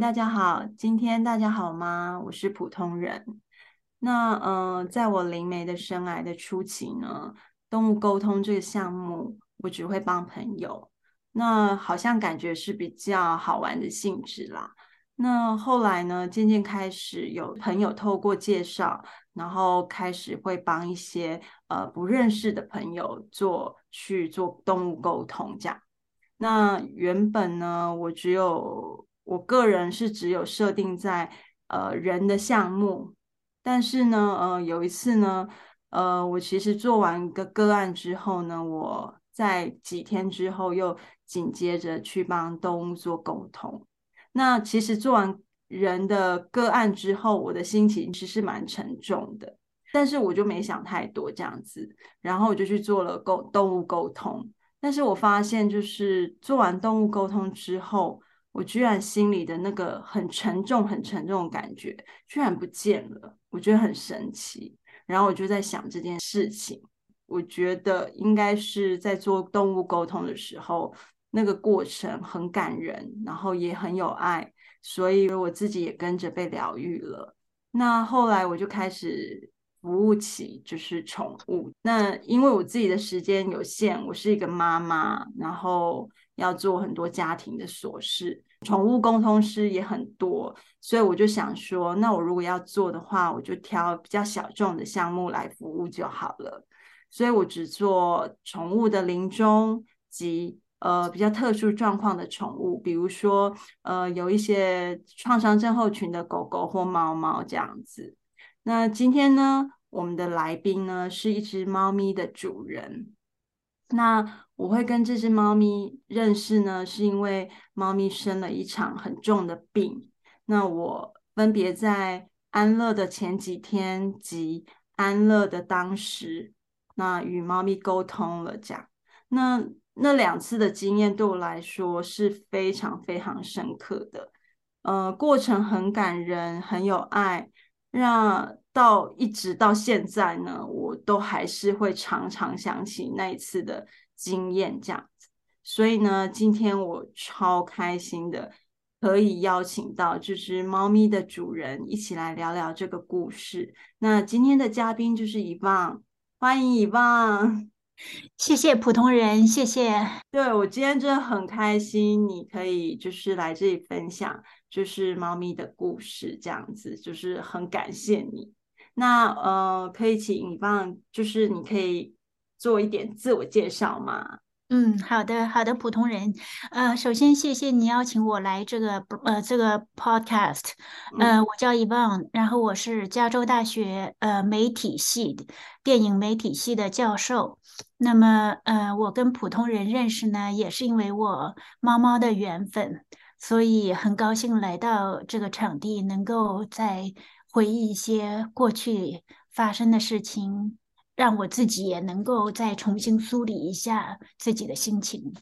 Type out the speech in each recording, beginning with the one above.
大家好，今天大家好吗？我是普通人。那呃，在我灵媒的生涯的初期呢，动物沟通这个项目，我只会帮朋友。那好像感觉是比较好玩的性质啦。那后来呢，渐渐开始有朋友透过介绍，然后开始会帮一些呃不认识的朋友做去做动物沟通这样。那原本呢，我只有我个人是只有设定在呃人的项目，但是呢，呃有一次呢，呃我其实做完一个个案之后呢，我在几天之后又紧接着去帮动物做沟通。那其实做完人的个案之后，我的心情其实是蛮沉重的，但是我就没想太多这样子，然后我就去做了沟动物沟通。但是我发现，就是做完动物沟通之后，我居然心里的那个很沉重、很沉重的感觉居然不见了，我觉得很神奇。然后我就在想这件事情，我觉得应该是在做动物沟通的时候，那个过程很感人，然后也很有爱，所以我自己也跟着被疗愈了。那后来我就开始。服务起就是宠物，那因为我自己的时间有限，我是一个妈妈，然后要做很多家庭的琐事，宠物沟通师也很多，所以我就想说，那我如果要做的话，我就挑比较小众的项目来服务就好了。所以我只做宠物的临终及呃比较特殊状况的宠物，比如说呃有一些创伤症候群的狗狗或猫猫这样子。那今天呢，我们的来宾呢是一只猫咪的主人。那我会跟这只猫咪认识呢，是因为猫咪生了一场很重的病。那我分别在安乐的前几天及安乐的当时，那与猫咪沟通了，这样。那那两次的经验对我来说是非常非常深刻的。呃，过程很感人，很有爱。让到一直到现在呢，我都还是会常常想起那一次的经验，这样子。所以呢，今天我超开心的可以邀请到这只猫咪的主人一起来聊聊这个故事。那今天的嘉宾就是以望，欢迎以望。谢谢普通人，谢谢。对，我今天真的很开心，你可以就是来这里分享，就是猫咪的故事，这样子，就是很感谢你。那呃，可以请你帮，就是你可以做一点自我介绍吗？嗯，好的，好的，普通人，呃，首先谢谢你邀请我来这个呃这个 podcast，呃，我叫以望，然后我是加州大学呃媒体系电影媒体系的教授。那么呃，我跟普通人认识呢，也是因为我猫猫的缘分，所以很高兴来到这个场地，能够再回忆一些过去发生的事情。让我自己也能够再重新梳理一下自己的心情。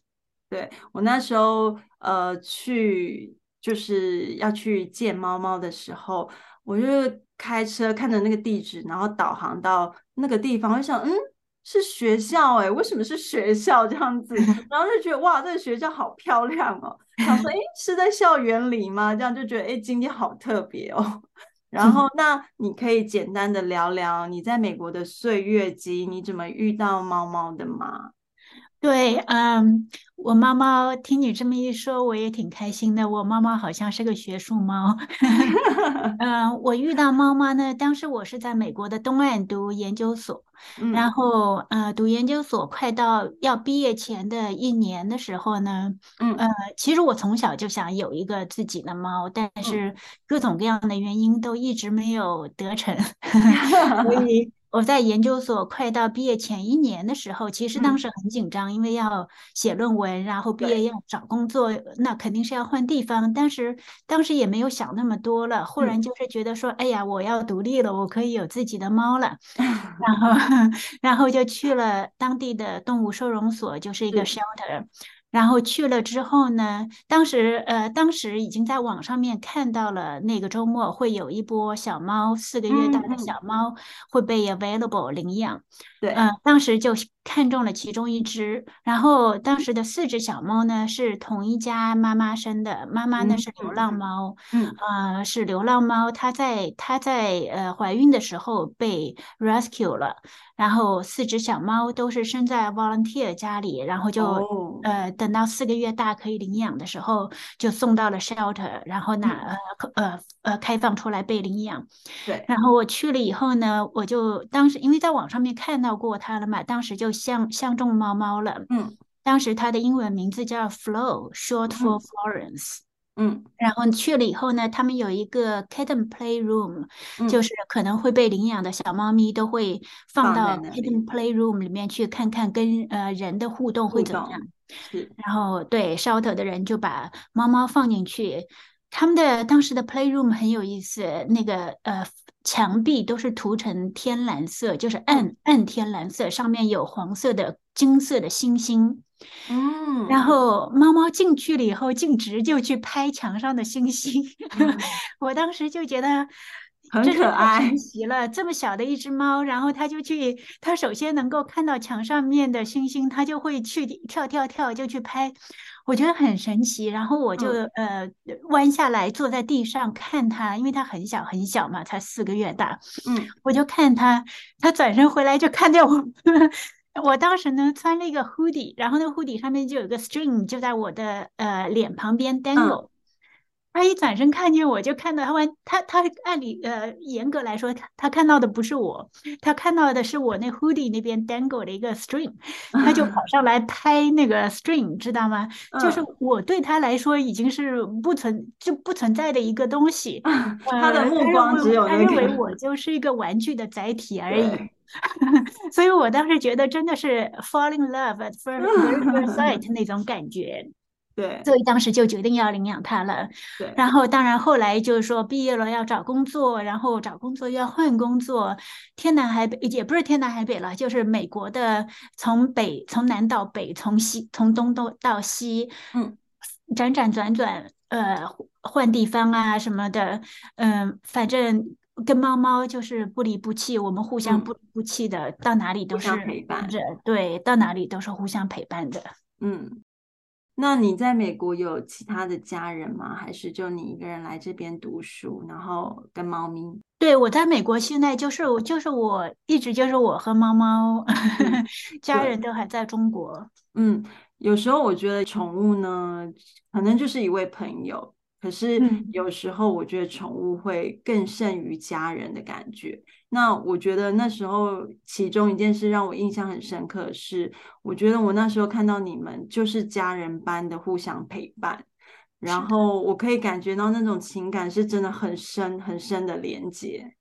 对，我那时候呃去就是要去见猫猫的时候，我就开车看着那个地址，然后导航到那个地方，我想，嗯，是学校哎，为什么是学校这样子？然后就觉得哇，这个学校好漂亮哦。想说，哎，是在校园里吗？这样就觉得，哎，今天好特别哦。然后，那你可以简单的聊聊你在美国的岁月及你怎么遇到猫猫的吗？对，嗯，我猫猫听你这么一说，我也挺开心的。我猫猫好像是个学术猫。嗯，我遇到猫猫呢，当时我是在美国的东岸读研究所。然后，呃，读研究所快到要毕业前的一年的时候呢，嗯，呃，其实我从小就想有一个自己的猫，但是各种各样的原因都一直没有得逞，所以。我在研究所快到毕业前一年的时候，其实当时很紧张，嗯、因为要写论文，然后毕业要找工作，那肯定是要换地方。当时当时也没有想那么多了，忽然就是觉得说，嗯、哎呀，我要独立了，我可以有自己的猫了，然后 然后就去了当地的动物收容所，就是一个 shelter。然后去了之后呢，当时呃，当时已经在网上面看到了那个周末会有一波小猫，四个月大的小猫会被 available 领养。对，嗯、呃，当时就看中了其中一只，然后当时的四只小猫呢是同一家妈妈生的，妈妈呢是流浪猫，嗯，呃，是流浪猫，它在它在呃怀孕的时候被 rescue 了，然后四只小猫都是生在 volunteer 家里，然后就、哦、呃等到四个月大可以领养的时候就送到了 shelter，然后拿、嗯、呃呃呃开放出来被领养，对，然后我去了以后呢，我就当时因为在网上面看到过它了嘛，当时就。相相中猫猫了，嗯，当时它的英文名字叫 Flo，short for Florence，嗯，然后去了以后呢，他们有一个 kitten play room，嗯，就是可能会被领养的小猫咪都会放到 kitten play room 里面去看看跟呃人的互动会怎么样，是，然后对 shelter 的人就把猫猫放进去。他们的当时的 playroom 很有意思，那个呃墙壁都是涂成天蓝色，就是暗暗天蓝色，上面有黄色的金色的星星。嗯，然后猫猫进去了以后，径直就去拍墙上的星星。嗯、我当时就觉得。很可爱，神奇了！这么小的一只猫，然后它就去，它首先能够看到墙上面的星星，它就会去跳跳跳，就去拍，我觉得很神奇。然后我就、嗯、呃弯下来坐在地上看它，因为它很小很小嘛，才四个月大。嗯，我就看它，它转身回来就看见我。我当时呢穿了一个 hoodie，然后那个 hoodie 上面就有个 string，就在我的呃脸旁边 dangle。嗯他一转身看见我，就看到他完，他他按理呃严格来说，他他看到的不是我，他看到的是我那 hoodie 那边 dangle 的一个 string，他就跑上来拍那个 string，知道吗？嗯、就是我对他来说已经是不存就不存在的一个东西，他的目光只有、那个、他认为我就是一个玩具的载体而已，所以我当时觉得真的是 falling love at first sight 那种感觉。对，所以当时就决定要领养它了。对，然后当然后来就是说毕业了要找工作，然后找工作又要换工作，天南海北也不是天南海北了，就是美国的从北从南到北，从西从东到到西，嗯，辗转转转，呃，换地方啊什么的，嗯、呃，反正跟猫猫就是不离不弃，我们互相不离不弃的，嗯、到哪里都是陪伴。着，对，到哪里都是互相陪伴的，嗯。那你在美国有其他的家人吗？还是就你一个人来这边读书，然后跟猫咪？对，我在美国现在就是就是我一直就是我和猫猫，嗯、家人都还在中国。嗯，有时候我觉得宠物呢，可能就是一位朋友。可是有时候我觉得宠物会更胜于家人的感觉。那我觉得那时候其中一件事让我印象很深刻是，我觉得我那时候看到你们就是家人般的互相陪伴，然后我可以感觉到那种情感是真的很深很深的连接。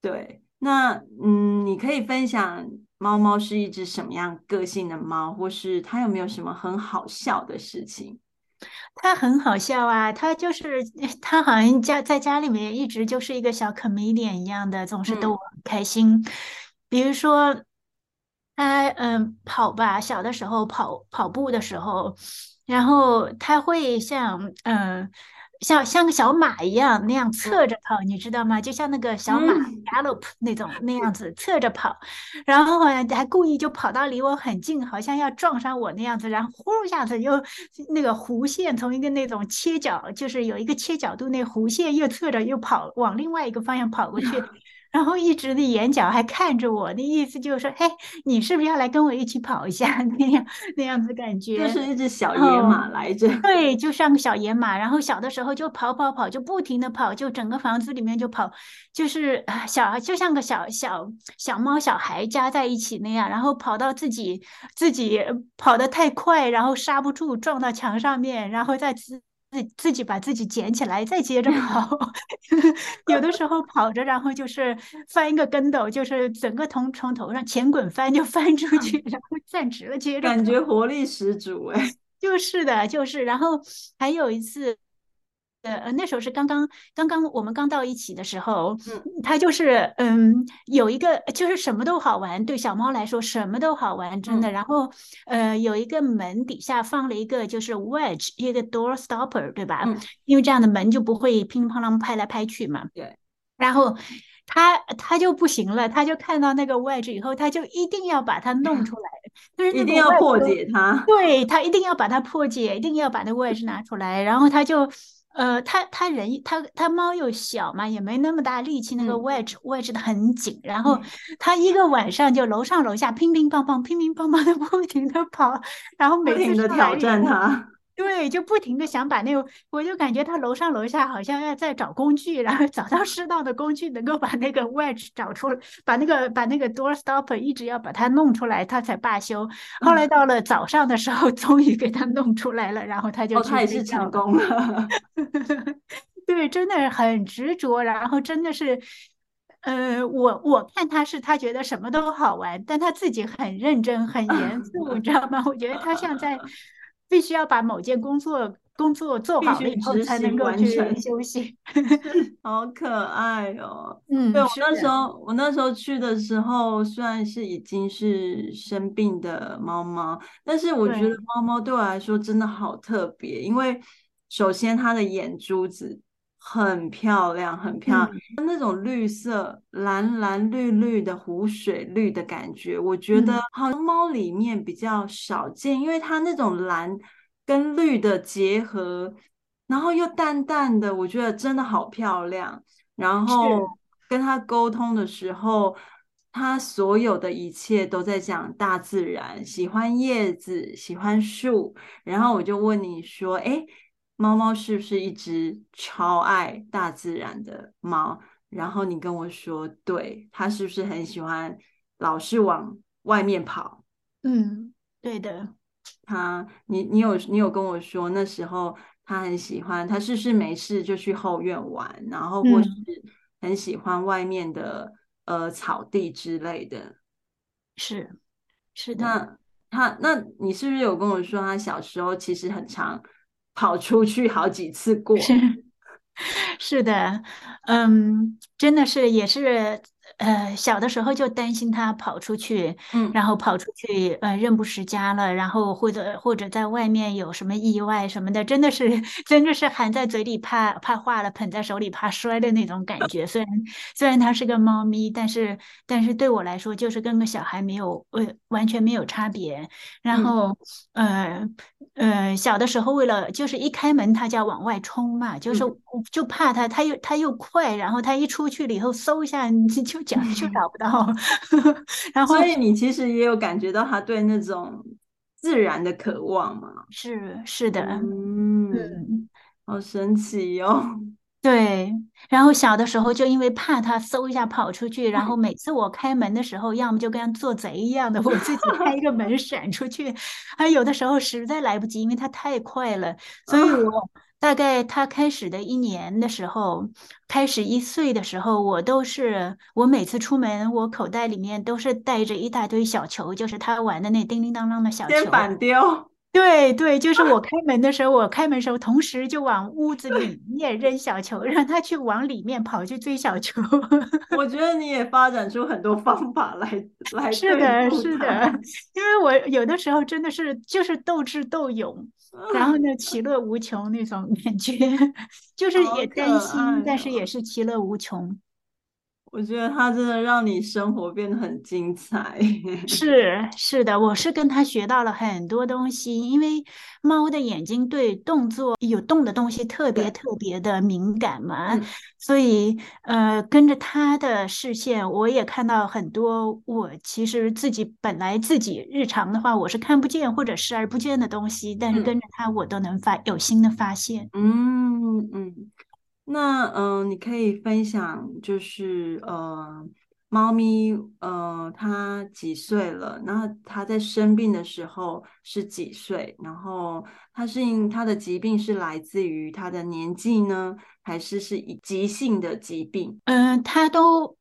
对，那嗯，你可以分享猫猫是一只什么样个性的猫，或是它有没有什么很好笑的事情？他很好笑啊，他就是 他好像家在家里面一直就是一个小 comedian 一样的，总是逗我很开心。嗯、比如说他嗯跑吧，小的时候跑跑步的时候，然后他会像嗯。像像个小马一样那样侧着跑，你知道吗？就像那个小马 gallop 那种那样子侧着跑，然后好像还故意就跑到离我很近，好像要撞上我那样子，然后呼一下子又那个弧线从一个那种切角，就是有一个切角度，那弧线又侧着又跑往另外一个方向跑过去。然后一直的眼角还看着我，那意思就是说，嘿，你是不是要来跟我一起跑一下？那样那样子感觉，就是一只小野马来着。对，就像个小野马。然后小的时候就跑跑跑，就不停的跑，就整个房子里面就跑，就是小就像个小小小猫小孩加在一起那样。然后跑到自己自己跑得太快，然后刹不住撞到墙上面，然后再自。自自己把自己捡起来，再接着跑。有的时候跑着，然后就是翻一个跟斗，就是整个从从头上前滚翻就翻出去，然后站直了接着跑。感觉活力十足哎。就是的，就是。然后还有一次。呃，那时候是刚刚刚刚我们刚到一起的时候，嗯，他就是嗯，有一个就是什么都好玩，对小猫来说什么都好玩，真的。嗯、然后呃，有一个门底下放了一个就是 wedge，一个 door stopper，对吧？嗯，因为这样的门就不会乒乓啷拍来拍去嘛。对。然后他他就不行了，他就看到那个 wedge 以后，他就一定要把它弄出来。就是一定要破解它，对，他一定要把它破解，一定要把那 wedge 拿出来，然后他就。呃，他他人他他猫又小嘛，也没那么大力气，那个 wedge、嗯、wedge 的很紧，然后他一个晚上就楼上楼下乒乒乓乓乒乒乓乓的 不停的跑，然后每次不停的挑战他。对，就不停的想把那个，我就感觉他楼上楼下好像要在找工具，然后找到适当的工具，能够把那个 wedge 找出来，把那个把那个 door stopper 一直要把它弄出来，他才罢休。后来到了早上的时候，嗯、终于给他弄出来了，然后他就去、哦、他也是成功了。对，真的很执着，然后真的是，呃，我我看他是他觉得什么都好玩，但他自己很认真很严肃，你知道吗？我觉得他像在。必须要把某件工作工作做好了以后，才能够去休息。好可爱哦！嗯，对，我那时候我那时候去的时候，虽然是已经是生病的猫猫，但是我觉得猫猫对我来说真的好特别，因为首先它的眼珠子。很漂亮，很漂亮，嗯、那种绿色，蓝蓝绿绿的湖水绿的感觉，我觉得好像猫里面比较少见，因为它那种蓝跟绿的结合，然后又淡淡的，我觉得真的好漂亮。然后跟它沟通的时候，它所有的一切都在讲大自然，喜欢叶子，喜欢树。然后我就问你说，哎。猫猫是不是一只超爱大自然的猫？然后你跟我说，对，它是不是很喜欢老是往外面跑？嗯，对的。它，你你有你有跟我说，那时候它很喜欢，它是不是没事就去后院玩，然后或是很喜欢外面的、嗯、呃草地之类的。是，是的。那它，那你是不是有跟我说，它小时候其实很常跑出去好几次过，是，是的，嗯，真的是也是。呃，小的时候就担心他跑出去，嗯，然后跑出去，呃，认不识家了，然后或者或者在外面有什么意外什么的，真的是 真的是含在嘴里怕怕化了，捧在手里怕摔的那种感 觉。虽然虽然它是个猫咪，但是但是对我来说就是跟个小孩没有呃完全没有差别。然后，嗯、呃呃，小的时候为了就是一开门它就要往外冲嘛，就是就怕它，它又它又快，然后它一出去了以后嗖一下你 就。讲就找不到，然后所以你其实也有感觉到他对那种自然的渴望嘛？是是的，嗯，嗯，好神奇哦。对，然后小的时候就因为怕他嗖一下跑出去，然后 每次我开门的时候，要么就跟做贼一样的，我自己开一个门闪出去，还有的时候实在来不及，因为他太快了，所以我。大概他开始的一年的时候，开始一岁的时候，我都是我每次出门，我口袋里面都是带着一大堆小球，就是他玩的那叮叮当当的小球。先反丢。对对，就是我 开门的时候，我开门的时候，同时就往屋子里面扔小球，让他去往里面跑去追小球。我觉得你也发展出很多方法来来。是的，是的，因为我有的时候真的是就是斗智斗勇。然后呢，其乐无穷那种感觉，就是也担心，哦，但是也是其乐无穷。我觉得它真的让你生活变得很精彩。是是的，我是跟他学到了很多东西，因为猫的眼睛对动作有动的东西特别特别的敏感嘛，所以呃，跟着他的视线，我也看到很多我其实自己本来自己日常的话我是看不见或者视而不见的东西，但是跟着他我都能发有新的发现。嗯嗯。那嗯、你可以分享，就是呃，猫咪呃，它几岁了？那它在生病的时候是几岁？然后它是因它的疾病是来自于它的年纪呢，还是是以急性的疾病？嗯、它都。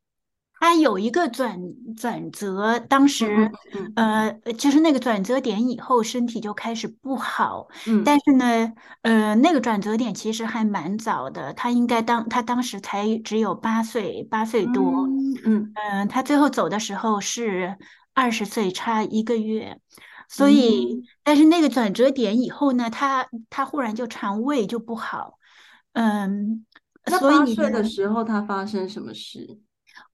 他有一个转转折，当时，呃，就是那个转折点以后，身体就开始不好。嗯，但是呢，呃，那个转折点其实还蛮早的，他应该当他当时才只有八岁，八岁多。嗯，嗯，他最后走的时候是二十岁，差一个月。所以，嗯，但是那个转折点以后呢，他他忽然就肠胃就不好。嗯，那八岁的时候他发生什么事？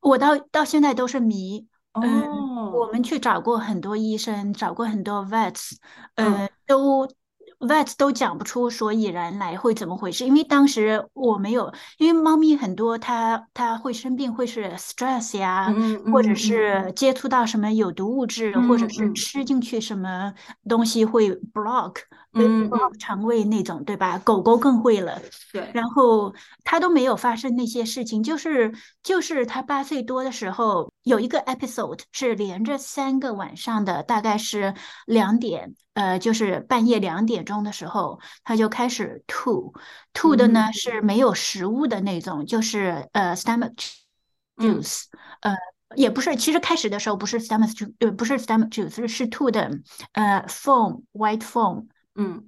我到到现在都是迷，嗯，哦，我们去找过很多医生，找过很多 vets，呃，嗯都 vets 都讲不出所以然来会怎么回事，因为当时我没有，因为猫咪很多它它会生病，会是 stress 呀，嗯嗯或者是接触到什么有毒物质，嗯或者是嗯吃进去什么东西会 block，呃嗯嗯 block 肠胃那种，对吧？狗狗更会了。对，然后它都没有发生那些事情，就是就是它八岁多的时候有一个 episode 是连着三个晚上的，大概是两点，呃，就是半夜两点钟的时候，他就开始吐，吐的呢嗯是没有食物的那种，就是呃 stomach 嗯 juice，呃。也不是，其实开始的时候不是 stomach juice，呃，不是 stomach juice，是是吐的，呃，foam，white foam。嗯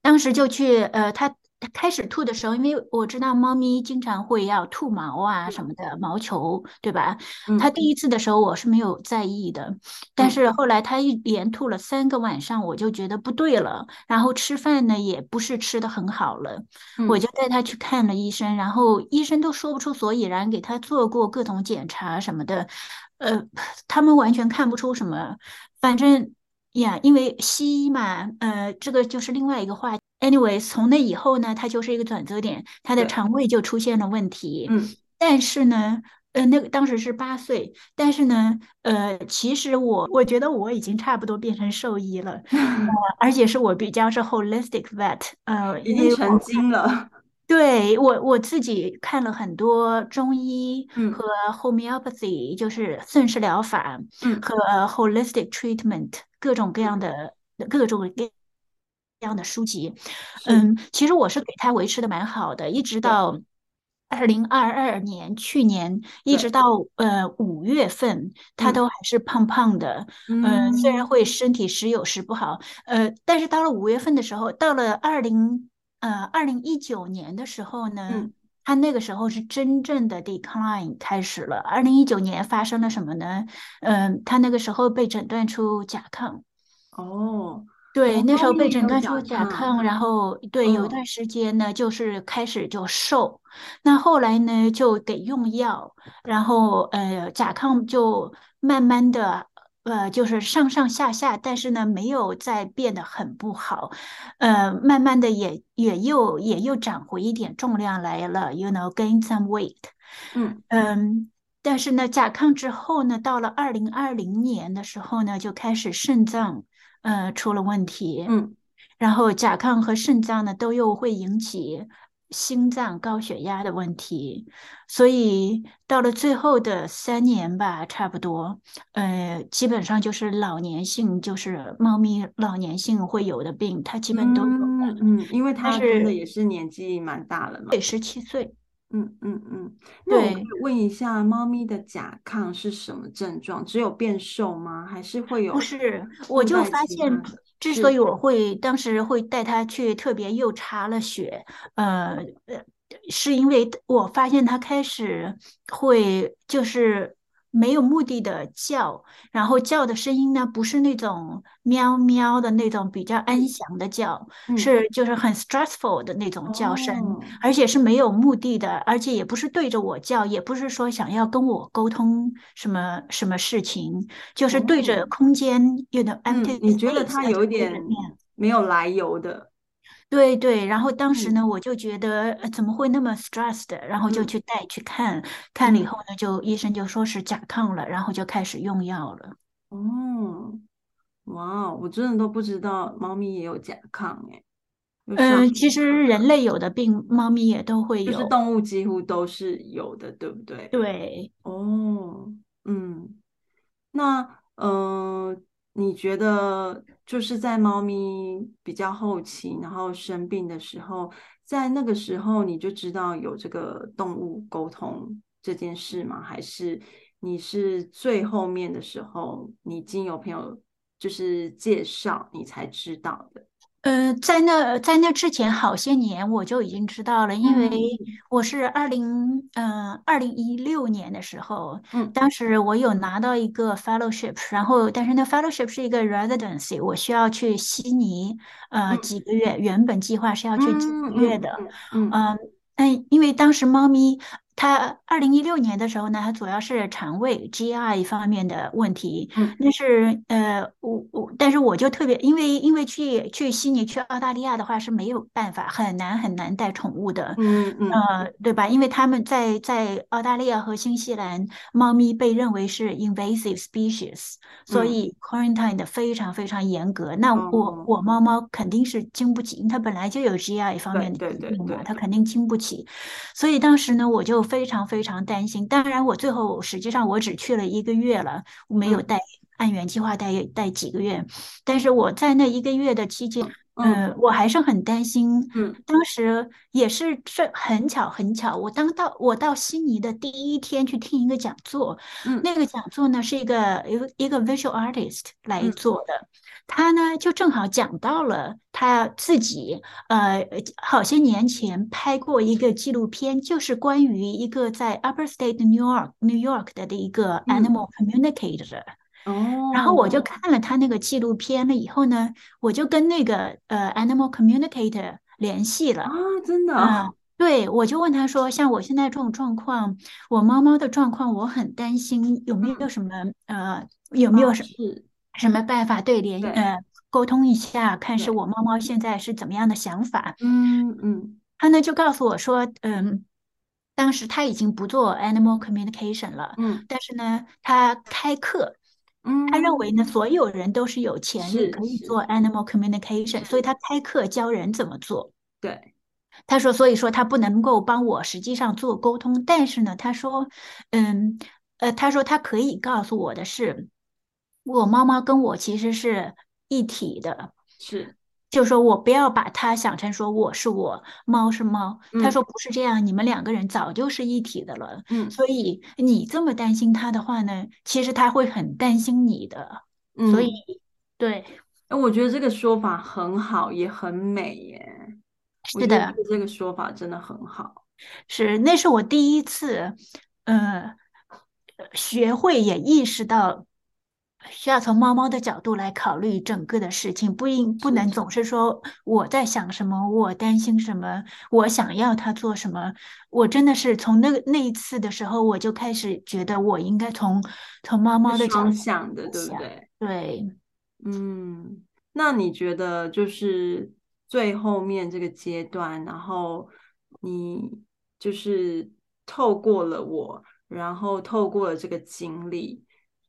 当时就去，呃，他他开始吐的时候，因为我知道猫咪经常会要吐毛啊什么的，毛球，对吧？嗯他第一次的时候我是没有在意的，但是后来它一连吐了三个晚上，我就觉得不对了。然后吃饭呢也不是吃得很好了，嗯我就带它去看了医生，然后医生都说不出所以然，给他做过各种检查什么的，呃，他们完全看不出什么，反正。呀，因为西医嘛，呃，这个就是另外一个话题。Anyway，从那以后呢，它就是一个转折点，它的肠胃就出现了问题。嗯但是呢，呃，那个当时是八岁，但是呢，呃，其实我我觉得我已经差不多变成兽医了，呃，而且是我比较是 holistic vet，呃，已经成精了。对，我我自己看了很多中医嗯和 homeopathy，就是顺势疗法嗯和 holistic treatment 各种各样的各种各样的书籍。嗯，其实我是给他维持的蛮好的，一直到二零二二年，去年一直到呃五月份，他嗯都还是胖胖的。呃，虽然嗯会身体时有时不好，呃，但是到了五月份的时候，到了二零呃二零一九年的时候呢，嗯他那个时候是真正的 decline 开始了。二零一九年发生了什么呢？嗯、他那个时候被诊断出甲亢。哦，对，哦那时候被诊断出甲甲亢亢，然后对，有一嗯。段时间呢，就是开始就瘦，那后来呢就得用药，然后呃甲亢就慢慢的呃就是上上下下，但是呢没有再变得很不好，呃慢慢的也也又也又长回一点重量来了，you know gain some weight，嗯。嗯。但是呢，甲亢之后呢，到了二零二零年的时候呢，就开始肾脏呃出了问题，嗯然后甲亢和肾脏呢都又会引起心脏高血压的问题，所以到了最后的三年吧，差不多，呃，基本上就是老年性，就是猫咪老年性会有的病，它基本都有了。嗯嗯，因为它是真的也是年纪蛮大了嘛。对，十七岁。嗯嗯嗯，那我可对问一下，猫咪的甲亢是什么症状？只有变瘦吗？还是会有？不是，我就发现，之所以我会当时会带他去特别又查了血，呃呃，是因为我发现他开始会就是没有目的的叫，然后叫的声音呢不是那种喵喵的那种比较安详的叫，嗯、是就是很 stressful 的那种叫声，哦、而且是没有目的的，而且也不是对着我叫，也不是说想要跟我沟通什么什么事情，就是对着空间有点 empty。嗯，你觉得它有一点没有来由的？对对，然后当时呢，我就觉得、呃、怎么会那么 stressed，然后就去带去看，嗯、看了以后呢，就医生就说是甲亢了，然后就开始用药了。哦，哇，我真的都不知道猫咪也有甲亢哎。嗯、呃，其实人类有的病，猫咪也都会有，就是动物几乎都是有的，对不对？对。哦，嗯，那嗯。呃你觉得就是在猫咪比较后期，然后生病的时候，在那个时候你就知道有这个动物沟通这件事吗？还是你是最后面的时候，你经有朋友就是介绍你才知道的？呃，在那在那之前好些年我就已经知道了，因为我是二零嗯二零一六年的时候，嗯，当时我有拿到一个 fellowship，然后但是那 fellowship 是一个 residency，我需要去悉尼呃几个月，原本计划是要去几个月的，嗯嗯，但因为当时猫咪他二零一六年的时候呢，他主要是肠胃 GI 方面的问题。嗯，那是呃，我我，但是我就特别，因为因为去去悉尼去澳大利亚的话是没有办法，很难很难带宠物的。嗯嗯，呃，对吧？因为他们在在澳大利亚和新西兰，猫咪被认为是 invasive species，所以 quarantine 的非常非常严格。那我我猫猫肯定是经不起，它本来就有 GI 方面的疾病嘛，它肯定经不起。所以当时呢，我就非常非常担心。当然，我最后实际上我只去了一个月了，我没有带按原计划带带几个月。但是我在那一个月的期间，嗯、呃，我还是很担心。嗯，当时也是这很巧很巧，我当到我到悉尼的第一天去听一个讲座，嗯，那个讲座呢是一个一个一个 visual artist 来做的。嗯他呢，就正好讲到了他自己，呃，好些年前拍过一个纪录片，就是关于一个在 Upper State New York New York 的的一个 Animal Communicator。哦。然后我就看了他那个纪录片了以后呢，我就跟那个呃 Animal Communicator 联系了。啊，真的。呃，对，我就问他说，像我现在这种状况，我猫猫的状况，我很担心，有没有什么呃，有没有什么？什么办法对联呃沟通一下，看是我猫猫现在是怎么样的想法？嗯嗯，他呢就告诉我说，嗯，当时他已经不做 animal communication 了，嗯，但是呢他开课，嗯，他认为呢所有人都是有潜力可以做 animal communication，所以他开课教人怎么做。对，他说，所以说他不能够帮我实际上做沟通，但是呢他说，嗯呃他说他可以告诉我的是。我猫猫跟我其实是一体的，是，就是说我不要把它想成说我是我，猫是猫。嗯、他说不是这样，你们两个人早就是一体的了。嗯，所以你这么担心它的话呢，其实他会很担心你的。嗯，所以对，我觉得这个说法很好，也很美耶。是的，这个说法真的很好。是，那是我第一次，呃，学会也意识到。需要从猫猫的角度来考虑整个的事情，不应不能总是说我在想什么，我担心什么，我想要它做什么。我真的是从那个那一次的时候，我就开始觉得我应该从从猫猫的角度想的，对不对？对，嗯，那你觉得就是最后面这个阶段，然后你就是透过了我，然后透过了这个经历。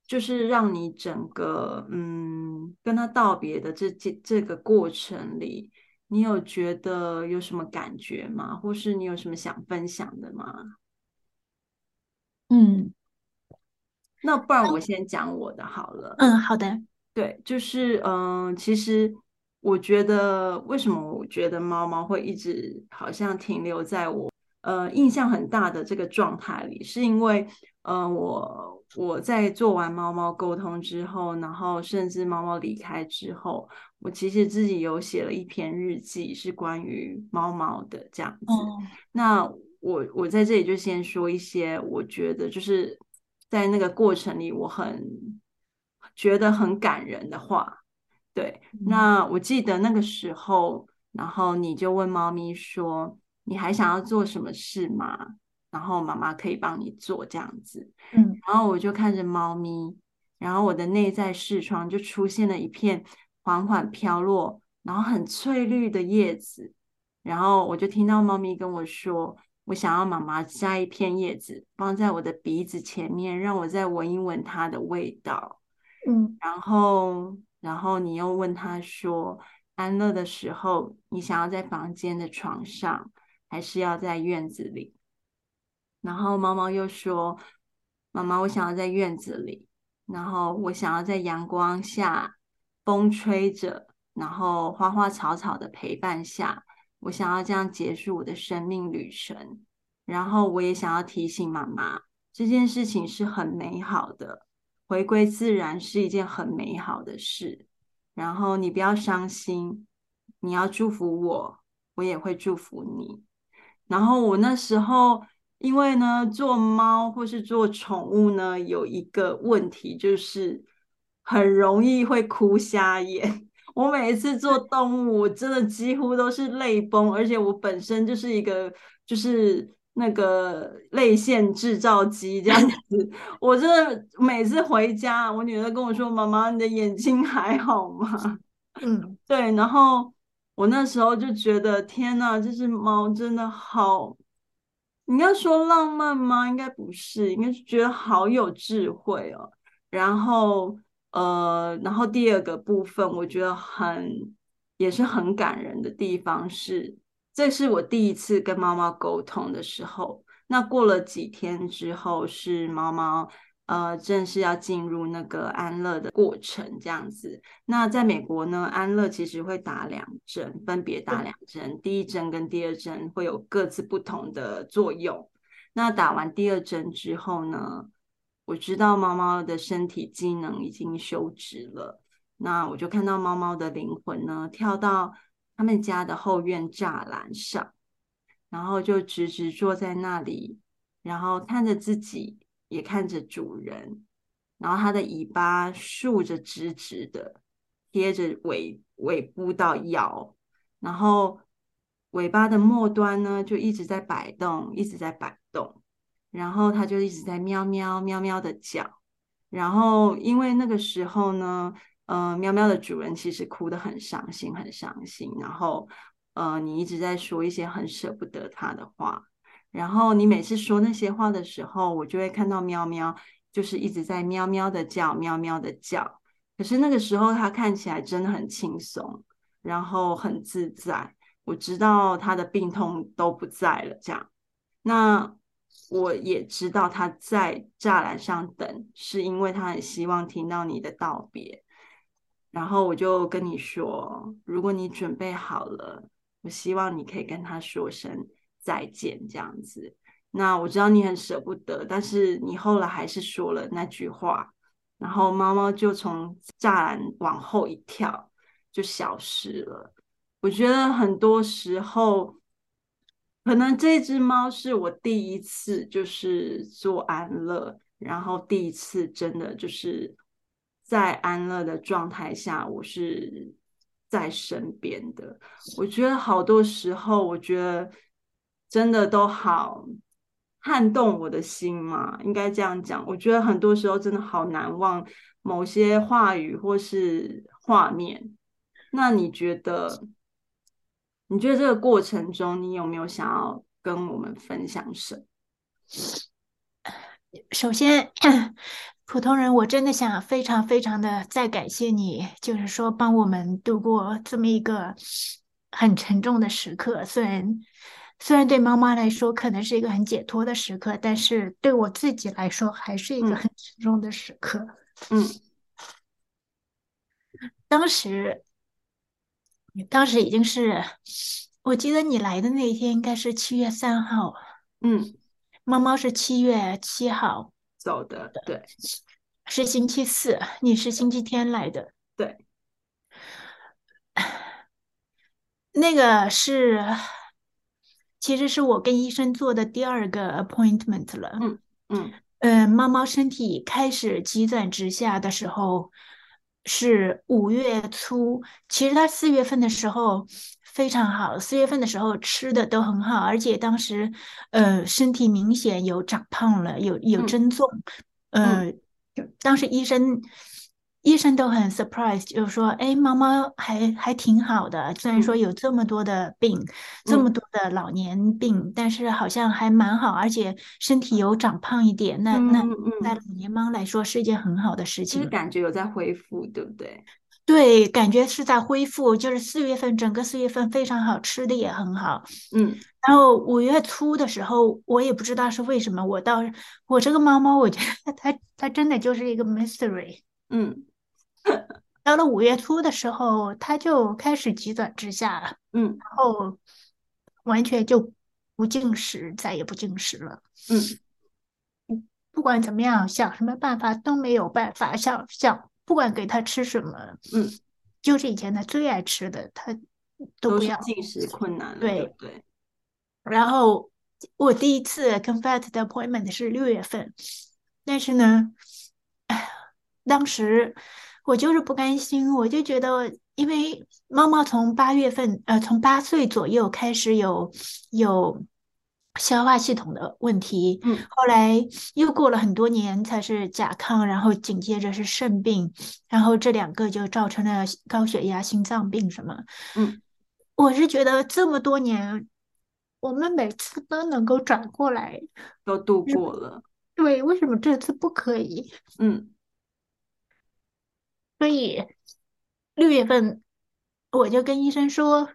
就是让你整个嗯跟他道别的这这这个过程里，你有觉得有什么感觉吗？或是你有什么想分享的吗？嗯，那不然我先讲我的好了。嗯，好的。对，就是嗯，其实我觉得为什么我觉得猫猫会一直好像停留在我呃印象很大的这个状态里，是因为嗯、呃、我。我在做完猫猫沟通之后，然后甚至猫猫离开之后，我其实自己有写了一篇日记，是关于猫猫的这样子。哦、那我我在这里就先说一些，我觉得就是在那个过程里，我很觉得很感人的话。对，嗯、那我记得那个时候，然后你就问猫咪说：“你还想要做什么事吗？”然后妈妈可以帮你做这样子，嗯，然后我就看着猫咪，然后我的内在视窗就出现了一片缓缓飘落，然后很翠绿的叶子，然后我就听到猫咪跟我说：“我想要妈妈摘一片叶子放在我的鼻子前面，让我再闻一闻它的味道。”嗯，然后，然后你又问他说：“安乐的时候，你想要在房间的床上，还是要在院子里？”然后猫猫又说：“妈妈，我想要在院子里，然后我想要在阳光下，风吹着，然后花花草草的陪伴下，我想要这样结束我的生命旅程。然后我也想要提醒妈妈，这件事情是很美好的，回归自然是一件很美好的事。然后你不要伤心，你要祝福我，我也会祝福你。然后我那时候。”因为呢，做猫或是做宠物呢，有一个问题就是很容易会哭瞎眼。我每一次做 动物，我真的几乎都是泪崩，而且我本身就是一个就是那个泪腺制造机这样子。我真的每次回家，我女儿跟我说：“妈妈，你的眼睛还好吗？”嗯，对。然后我那时候就觉得，天哪，这只猫真的好。你要说浪漫吗？应该不是，应该是觉得好有智慧哦。然后，呃，然后第二个部分，我觉得很也是很感人的地方是，这是我第一次跟猫猫沟通的时候。那过了几天之后，是猫猫。呃，正式要进入那个安乐的过程，这样子。那在美国呢，安乐其实会打两针，分别打两针，第一针跟第二针会有各自不同的作用。那打完第二针之后呢，我知道猫猫的身体机能已经休止了。那我就看到猫猫的灵魂呢，跳到他们家的后院栅栏上，然后就直直坐在那里，然后看着自己。也看着主人，然后它的尾巴竖着直直的，贴着尾尾部到腰，然后尾巴的末端呢就一直在摆动，一直在摆动，然后它就一直在喵喵喵喵的叫，然后因为那个时候呢，呃，喵喵的主人其实哭得很伤心，很伤心，然后呃，你一直在说一些很舍不得它的话。然后你每次说那些话的时候，我就会看到喵喵，就是一直在喵喵的叫，喵喵的叫。可是那个时候，它看起来真的很轻松，然后很自在。我知道它的病痛都不在了，这样。那我也知道它在栅栏上等，是因为它很希望听到你的道别。然后我就跟你说，如果你准备好了，我希望你可以跟它说声。再见，这样子。那我知道你很舍不得，但是你后来还是说了那句话，然后猫猫就从栅栏往后一跳，就消失了。我觉得很多时候，可能这只猫是我第一次就是做安乐，然后第一次真的就是在安乐的状态下，我是在身边的。我觉得好多时候，我觉得。真的都好撼动我的心嘛？应该这样讲。我觉得很多时候真的好难忘某些话语或是画面。那你觉得？你觉得这个过程中，你有没有想要跟我们分享什么？首先，普通人，我真的想非常非常的再感谢你，就是说帮我们度过这么一个很沉重的时刻，虽然。虽然对妈妈来说可能是一个很解脱的时刻，但是对我自己来说还是一个很沉重的时刻。嗯，当时，当时已经是，我记得你来的那一天应该是七月三号。嗯，猫猫是七月七号走的，对，是星期四，你是星期天来的，对，那个是。其实是我跟医生做的第二个 appointment 了。嗯嗯嗯，猫猫身体开始急转直下的时候是五月初。其实它四月份的时候非常好，四月份的时候吃的都很好，而且当时呃身体明显有长胖了，有有增重。呃，当时医生。医生都很 surprise，就是说，哎，猫猫还还挺好的，虽然说有这么多的病，嗯、这么多的老年病，但是好像还蛮好，而且身体有长胖一点。那、嗯、那在老年猫来说是一件很好的事情，就是感觉有在恢复，对不对？对，感觉是在恢复。就是四月份，整个四月份非常好，吃的也很好。嗯，然后五月初的时候，我也不知道是为什么，我到我这个猫猫，我觉得它它真的就是一个 mystery。嗯。到了五月初的时候，他就开始急转直下了，嗯，然后完全就不进食，再也不进食了，嗯，不管怎么样，想什么办法都没有办法，想想不管给他吃什么，嗯，就是以前他最爱吃的，他都不要，进食困难，对，对对。然后我第一次跟 Vet 的 appointment 是六月份，但是呢，当时。我就是不甘心，我就觉得，因为猫猫从八月份，呃，从八岁左右开始有有消化系统的问题。嗯，后来又过了很多年才是甲亢，然后紧接着是肾病，然后这两个就造成了高血压、心脏病什么。嗯，我是觉得这么多年，我们每次都能够转过来，都度过了。对，为什么这次不可以？嗯，所以六月份我就跟医生说，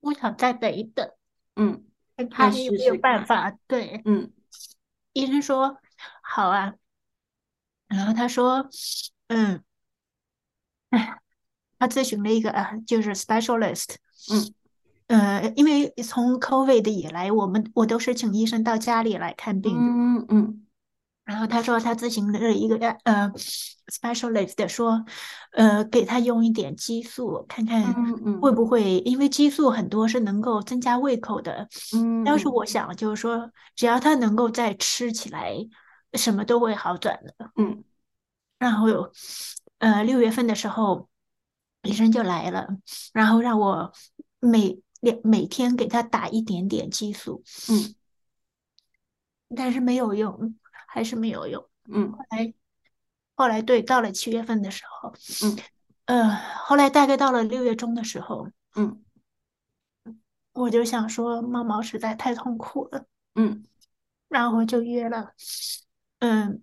我想再等一等。嗯，他也没有办法。对，嗯，医生说好啊，然后他说，嗯，哎，他咨询了一个啊，就是 specialist。嗯。呃，因为从 COVID 以来，我们我都是请医生到家里来看病。嗯嗯。然后他说他咨询了一个呃 specialist 说，呃，给他用一点激素，看看会不会，因为激素很多是能够增加胃口的。嗯。当时我想就是说，只要他能够再吃起来，什么都会好转的。嗯。然后有呃六月份的时候，医生就来了，然后让我每两。每天给他打一点点激素，嗯，但是没有用，还是没有用，嗯。后来，后来对，到了七月份的时候，嗯，呃，后来大概到了六月中的时候，嗯，我就想说，猫猫实在太痛苦了，嗯，然后就约了，嗯，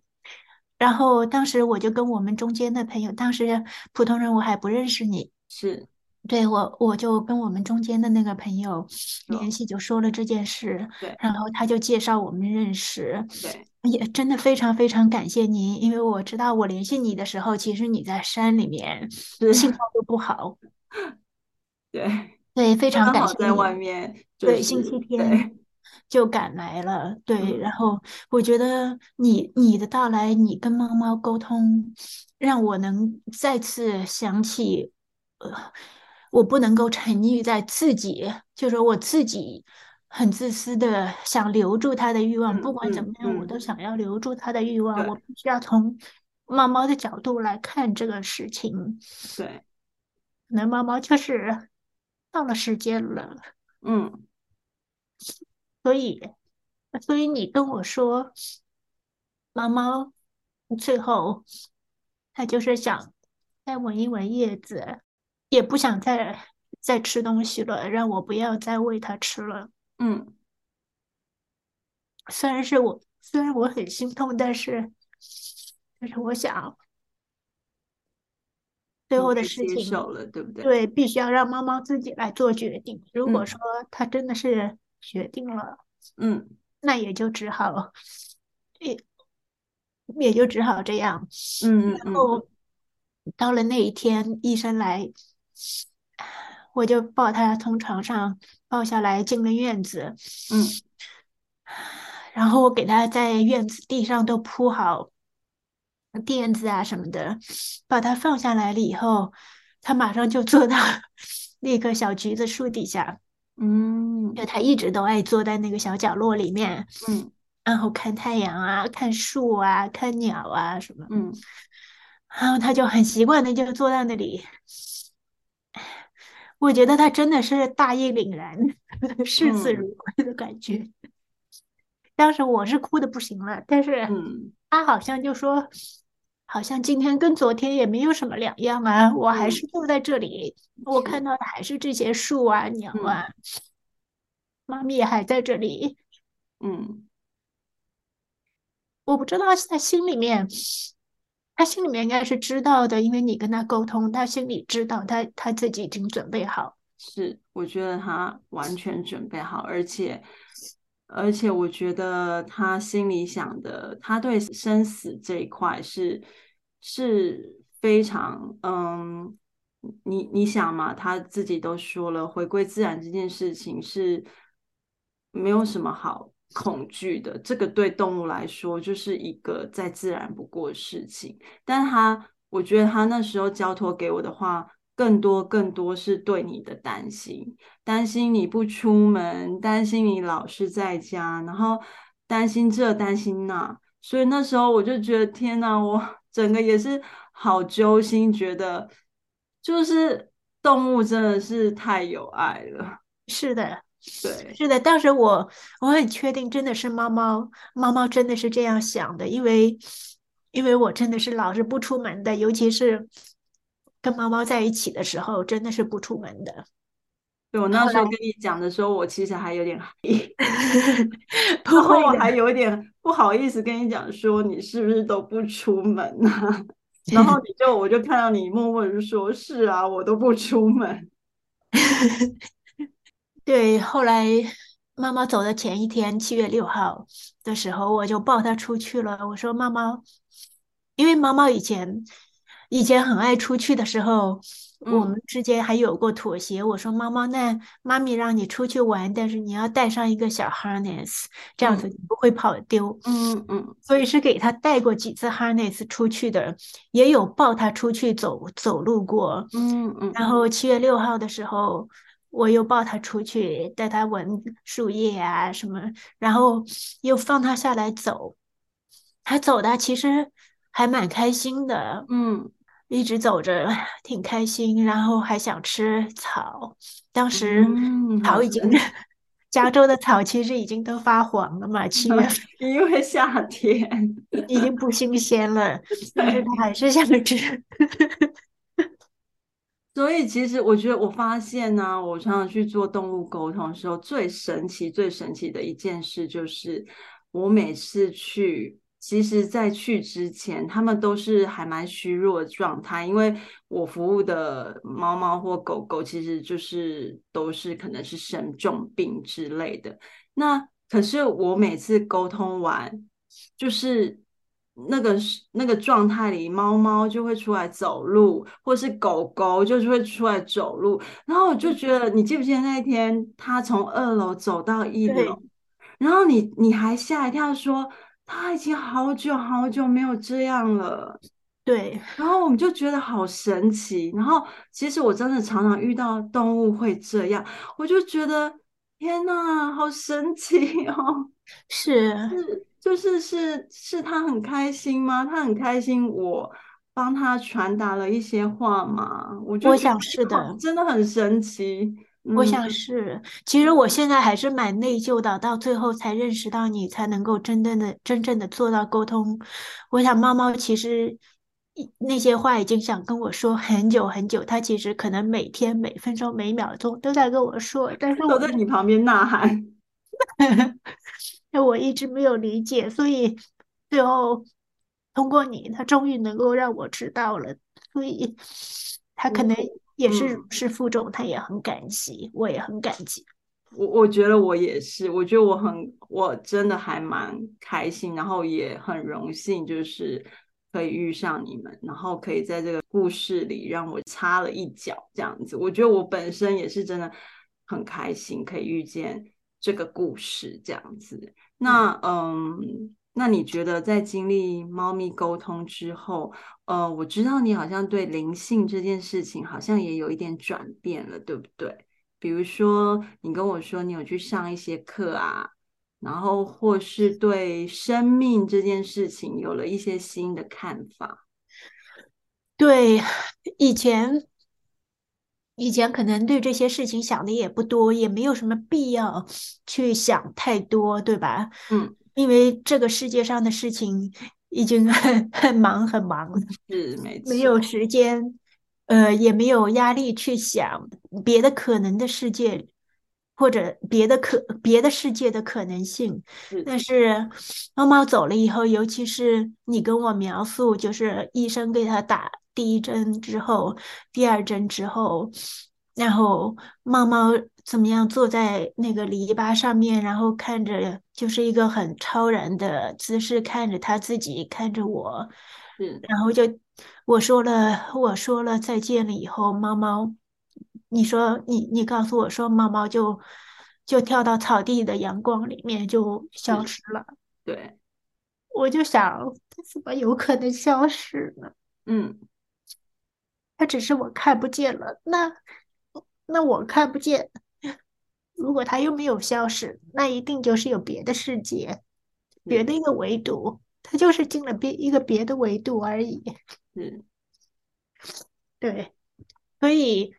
然后当时我就跟我们中间的朋友，当时普通人我还不认识你，是。对我，我就跟我们中间的那个朋友联系，就说了这件事。对，然后他就介绍我们认识。对，也真的非常非常感谢您，因为我知道我联系你的时候，其实你在山里面，信号都不好。对，对，非常感谢。在外面，对，星期天就赶来了。对，然后我觉得你你的到来，你跟猫猫沟通，让我能再次想起，呃。我不能够沉溺在自己，就是我自己很自私的想留住他的欲望，不管怎么样，我都想要留住他的欲望。我必须要从猫猫的角度来看这个事情。对，那猫猫就是到了时间了。嗯，所以，所以你跟我说，猫猫最后它就是想再闻一闻叶子。也不想再再吃东西了，让我不要再喂它吃了。嗯，虽然是我，虽然我很心痛，但是，但是我想，最后的事情，接受了，对不对？对，必须要让猫猫自己来做决定。如果说它真的是决定了，嗯，那也就只好，也也就只好这样。嗯嗯嗯。然后到了那一天，医生来。我就抱他从床上抱下来进了院子，嗯，然后我给他在院子地上都铺好垫子啊什么的，把他放下来了以后，他马上就坐到 那棵小橘子树底下，嗯，就他一直都爱坐在那个小角落里面，嗯，然后看太阳啊，看树啊，看鸟啊什么，嗯，然后他就很习惯的就坐在那里。我觉得他真的是大义凛然、视死如归的感觉。嗯、当时我是哭的不行了，但是他好像就说，好像今天跟昨天也没有什么两样啊，我还是坐在这里，嗯、我看到的还是这些树啊、鸟啊，妈、嗯、咪也还在这里。嗯，我不知道他在心里面。他心里面应该是知道的，因为你跟他沟通，他心里知道他他自己已经准备好。是，我觉得他完全准备好，而且而且我觉得他心里想的，他对生死这一块是是非常嗯，你你想嘛，他自己都说了，回归自然这件事情是没有什么好。恐惧的这个对动物来说就是一个再自然不过的事情，但他我觉得他那时候交托给我的话，更多更多是对你的担心，担心你不出门，担心你老是在家，然后担心这担心那，所以那时候我就觉得天哪，我 整个也是好揪心，觉得就是动物真的是太有爱了。是的。对，是的，当时我我很确定，真的是猫猫，猫猫真的是这样想的，因为因为我真的是老是不出门的，尤其是跟猫猫在一起的时候，真的是不出门的。对，我那时候跟你讲的时候，我其实还有点害 不会的，我还有点不好意思跟你讲说，你是不是都不出门啊？然后你就我就看到你默默的说：“是啊，我都不出门。”对，后来妈妈走的前一天，七月六号的时候，我就抱她出去了。我说：“妈妈，因为妈妈以前以前很爱出去的时候。”我们之间还有过妥协。我说：“妈妈，那妈咪让你出去玩，但是你要带上一个小 harness，这样子你不会跑丢。”嗯嗯，所以是给她带过几次 harness 出去的，也有抱她出去走走路过。嗯嗯。然后七月六号的时候，我又抱他出去，带他闻树叶啊什么，然后又放他下来走。他走的其实还蛮开心的。嗯。一直走着，挺开心，然后还想吃草。当时草已经，嗯、加州的草其实已经都发黄了嘛，七月份，因为夏天已经不新鲜了，但是他还是想吃。所以其实我觉得，我发现呢，我常常去做动物沟通的时候，最神奇、最神奇的一件事就是，我每次去。其实，在去之前，他们都是还蛮虚弱的状态，因为我服务的猫猫或狗狗，其实就是都是可能是生重病之类的。那可是我每次沟通完，就是那个那个状态里，猫猫就会出来走路，或是狗狗就是会出来走路，然后我就觉得，你记不记得那一天，它从二楼走到一楼，然后你你还吓一跳说。它已经好久好久没有这样了，对。然后我们就觉得好神奇。然后其实我真的常常遇到动物会这样，我就觉得天哪，好神奇哦！是 是，就是是是他很开心吗？他很开心，我帮他传达了一些话吗？我想是的，真的很神奇。我想是，其实我现在还是蛮内疚的，到最后才认识到你，才能够真正的、真正的做到沟通。我想猫猫其实那些话已经想跟我说很久很久，它其实可能每天、每分钟、每秒钟都在跟我说，但是我在你旁边呐喊，那我一直没有理解，所以最后通过你，他终于能够让我知道了，所以他可能。也是是负重，他也很感激，我也很感激。我我觉得我也是，我觉得我很，我真的还蛮开心，然后也很荣幸，就是可以遇上你们，然后可以在这个故事里让我插了一脚，这样子。我觉得我本身也是真的很开心，可以遇见这个故事这样子。那嗯。嗯那你觉得在经历猫咪沟通之后，呃，我知道你好像对灵性这件事情好像也有一点转变了，对不对？比如说，你跟我说你有去上一些课啊，然后或是对生命这件事情有了一些新的看法。对，以前以前可能对这些事情想的也不多，也没有什么必要去想太多，对吧？嗯。因为这个世界上的事情已经 很很忙很忙，是没错，没有时间，呃，也没有压力去想别的可能的世界，或者别的可别的世界的可能性。是，但是猫猫走了以后，尤其是你跟我描述，就是医生给他打第一针之后，第二针之后，然后猫猫。怎么样坐在那个篱笆上面，然后看着就是一个很超然的姿势，看着他自己，看着我，嗯，然后就我说了，我说了再见了以后，猫猫，你说你你告诉我说，猫猫就就跳到草地的阳光里面就消失了，对，我就想，它怎么有可能消失呢？嗯，它只是我看不见了，那那我看不见。如果它又没有消失，那一定就是有别的世界，别的一个维度，它就是进了别一个别的维度而已。嗯，对，所以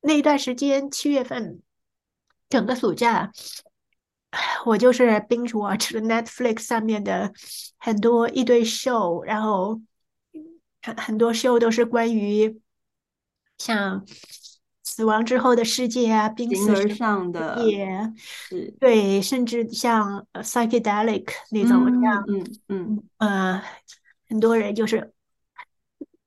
那一段时间七月份，整个暑假，我就是 binge watch 了 Netflix 上面的很多一堆 show，然后很很多 show 都是关于像死亡之后的世界啊，濒死上的也是对，甚至像 psychedelic 那种这样，嗯嗯嗯呃，很多人就是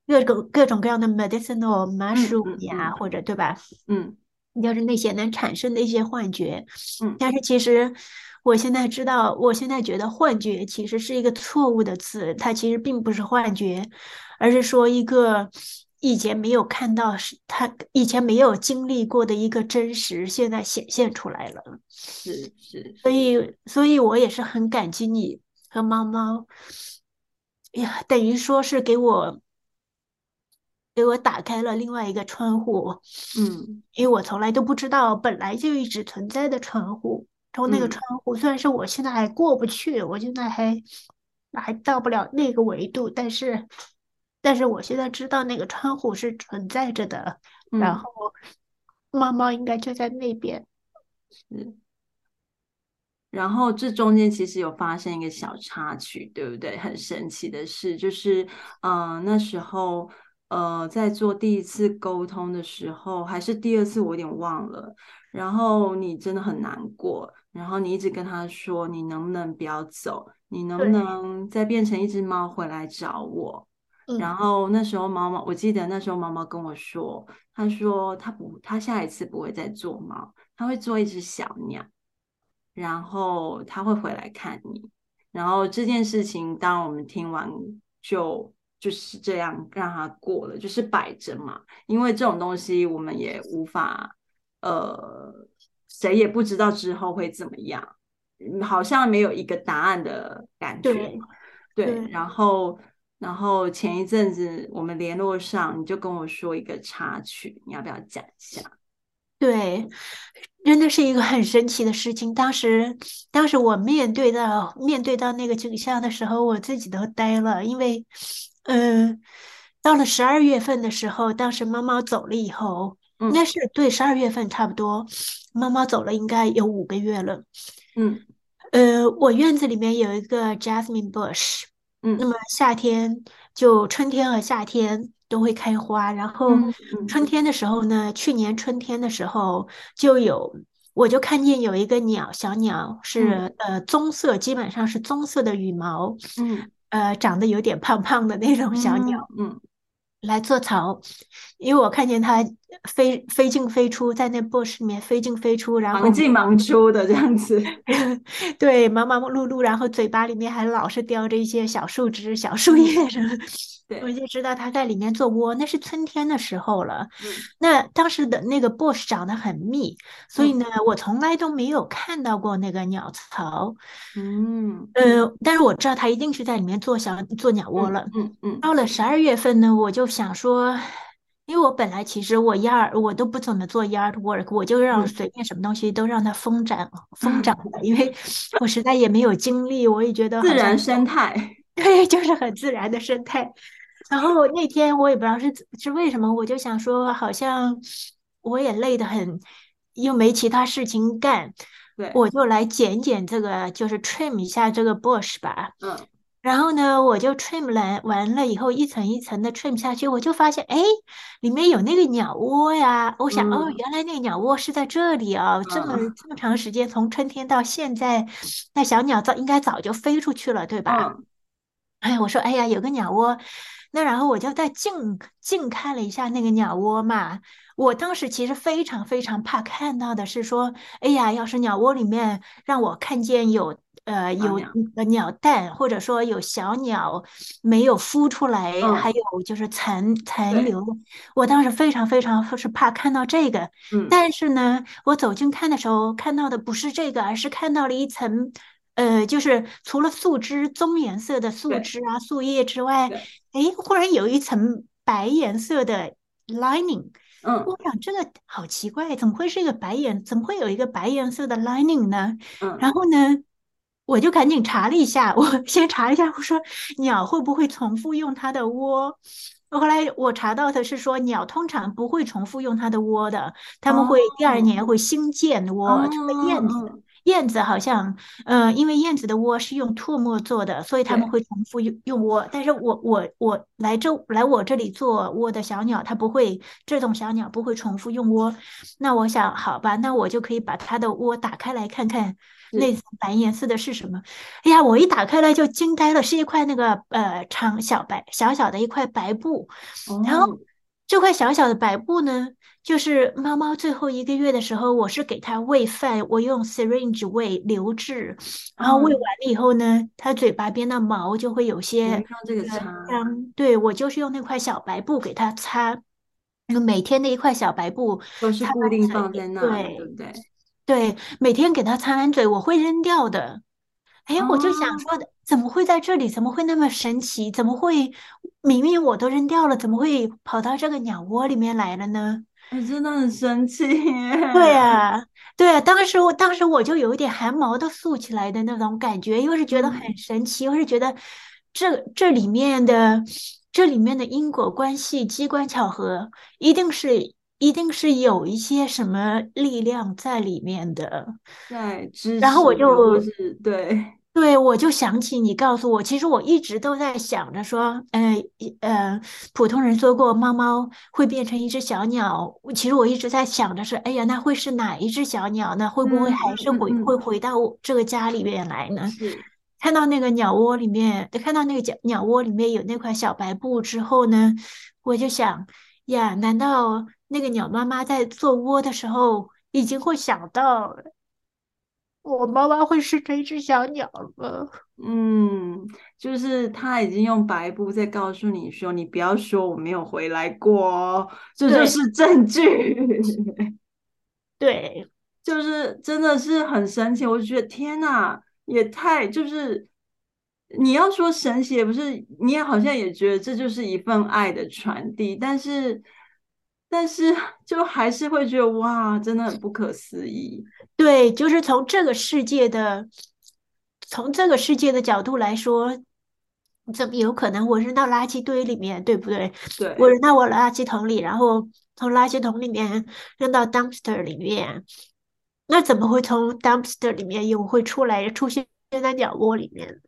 各种各种各样的 medicinal mushroom 呀，或者对吧？嗯。就是那些能产生的一些幻觉，嗯，但是其实我现在知道，我现在觉得幻觉其实是一个错误的词，它其实并不是幻觉，而是说一个以前没有看到，是他以前没有经历过的一个真实，现在显现出来了。是是，所以所以我也是很感激你和猫猫，呀，等于说是给我。给我打开了另外一个窗户，嗯，因为我从来都不知道本来就一直存在的窗户，然后那个窗户虽然是我现在还过不去，我现在还还到不了那个维度，但是但是我现在知道那个窗户是存在着的，嗯，然后猫猫应该就在那边，是，然后这中间其实有发生一个小插曲，对不对？很神奇的事就是，嗯、呃，那时候。呃，在做第一次沟通的时候，还是第二次，我有点忘了。然后你真的很难过，然后你一直跟他说：“你能不能不要走？你能不能再变成一只猫回来找我？”然后那时候毛毛，我记得那时候毛毛跟我说：“他说他不，他下一次不会再做猫，他会做一只小鸟，然后他会回来看你。”然后这件事情，当我们听完就。就是这样让他过了，就是摆着嘛。因为这种东西我们也无法，呃，谁也不知道之后会怎么样，好像没有一个答案的感觉。对，对，对。然后，然后前一阵子我们联络上，你就跟我说一个插曲，你要不要讲一下？对，真的是一个很神奇的事情。当时，当时我面对到面对到那个景象的时候，我自己都呆了，因为。嗯，到了十二月份的时候，当时猫猫走了以后，应该是对十二月份差不多，猫猫走了应该有五个月了。嗯，呃，我院子里面有一个 jasmine bush，嗯，那么夏天就春天和夏天都会开花，然后春。天的时候呢，去年春天的时候就有，我就看见有一个鸟，小鸟是呃棕色，基本上是棕色的羽毛，嗯。呃，长得有点胖胖的那种小鸟，嗯，来做巢，因为我看见它飞飞进飞出，在那 bush 里面飞进飞出，然后忙进忙出的这样子，对，忙忙碌碌，然后嘴巴里面还老是叼着一些小树枝、小树叶什么，对，我就知道它在里面做窝。那是春天的时候了，嗯，那当时的那个 bush 长得很密，所以呢，我从来都没有看到过那个鸟巢，嗯，呃，但是我知道它一定是在里面。做小做鸟窝了，嗯嗯，嗯，到了十二月份呢，我就想说，因为我本来其实我 yard 我都不怎么做 yard work，我就让随便什么东西都让它疯长疯长的，因为我实在也没有精力，我也觉得自然生态，对，就是很自然的生态。然后那天我也不知道是是为什么，我就想说，好像我也累得很，又没其他事情干，对，我就来剪剪这个，就是 trim 一下这个 bush 吧，嗯。然后呢，我就 trim 了，完了以后一层一层的 trim 下去，我就发现，哎，里面有那个鸟窝呀！我想，哦，原来那个鸟窝是在这里啊！这么这么长时间，从春天到现在，那小鸟早应该早就飞出去了，对吧？哎，我说，哎呀，有个鸟窝。那然后我就再近近看了一下那个鸟窝嘛。我当时其实非常非常怕看到的是说，哎呀，要是鸟窝里面让我看见有。呃，有呃鸟蛋，或者说有小鸟没有孵出来，嗯、还有就是残残留。我当时非常非常是怕看到这个，嗯，但是呢，我走近看的时候看到的不是这个，而是看到了一层，呃，就是除了树枝棕颜色的树枝啊树叶之外，哎，忽然有一层白颜色的 lining。嗯，我想这个好奇怪，怎么会是一个白颜？怎么会有一个白颜色的 lining 呢？嗯，然后呢？我就赶紧查了一下，我先查一下，我说鸟会不会重复用它的窝？后来我查到的是说，鸟通常不会重复用它的窝的，他们会第二年会新建窝。这个燕子，燕子好像，呃，因为燕子的窝是用唾沫做的，所以他们会重复用用窝。但是我我我来这来我这里做窝的小鸟，它不会，这种小鸟不会重复用窝。那我想，好吧，那我就可以把它的窝打开来看看。那层白颜色的是什么？哎呀，我一打开来就惊呆了，是一块那个呃长小白小小的一块白布。哦、然后这块小小的白布呢，就是猫猫最后一个月的时候，我是给它喂饭，我用 syringe 喂流质，然后喂完了以后呢，它嘴巴边的毛就会有些用这个擦。对，我就是用那块小白布给它擦，那个每天的一块小白布都是固定放在那，对，对不对？对，每天给它擦完嘴，我会扔掉的。哎，我就想说，怎么会在这里？怎么会那么神奇？怎么会明明我都扔掉了，怎么会跑到这个鸟窝里面来了呢？哎，真的很生气。对啊，对啊，当时我当时我就有一点汗毛都竖起来的那种感觉，又是觉得很神奇，又是觉得这这里面的这里面的因果关系、机关巧合，一定是。一定是有一些什么力量在里面的，在然后我就对对，我就想起你告诉我，其实我一直都在想着说，呃呃，普通人说过猫猫会变成一只小鸟，其实我一直在想着是，哎呀，那会是哪一只小鸟呢？会不会还是回、嗯、会回到这个家里面来呢？是看到那个鸟窝里面，看到那个鸟鸟窝里面有那块小白布之后呢，我就想呀，难道？那个鸟妈妈在做窝的时候，已经会想到我妈妈会是这只小鸟吗。嗯，就是他已经用白布在告诉你说：“你不要说我没有回来过，这就是证据。”对，就是真的是很神奇。我就觉得天哪，也太就是你要说神奇，也不是，你也好像也觉得这就是一份爱的传递，但是。但是，就还是会觉得哇，真的很不可思议。对，就是从这个世界的，从这个世界的角度来说，怎么有可能我扔到垃圾堆里面，对不对？对，我扔到我的垃圾桶里，然后从垃圾桶里面扔到 dumpster 里面，那怎么会从 dumpster 里面又会出来，出现在鸟窝里面？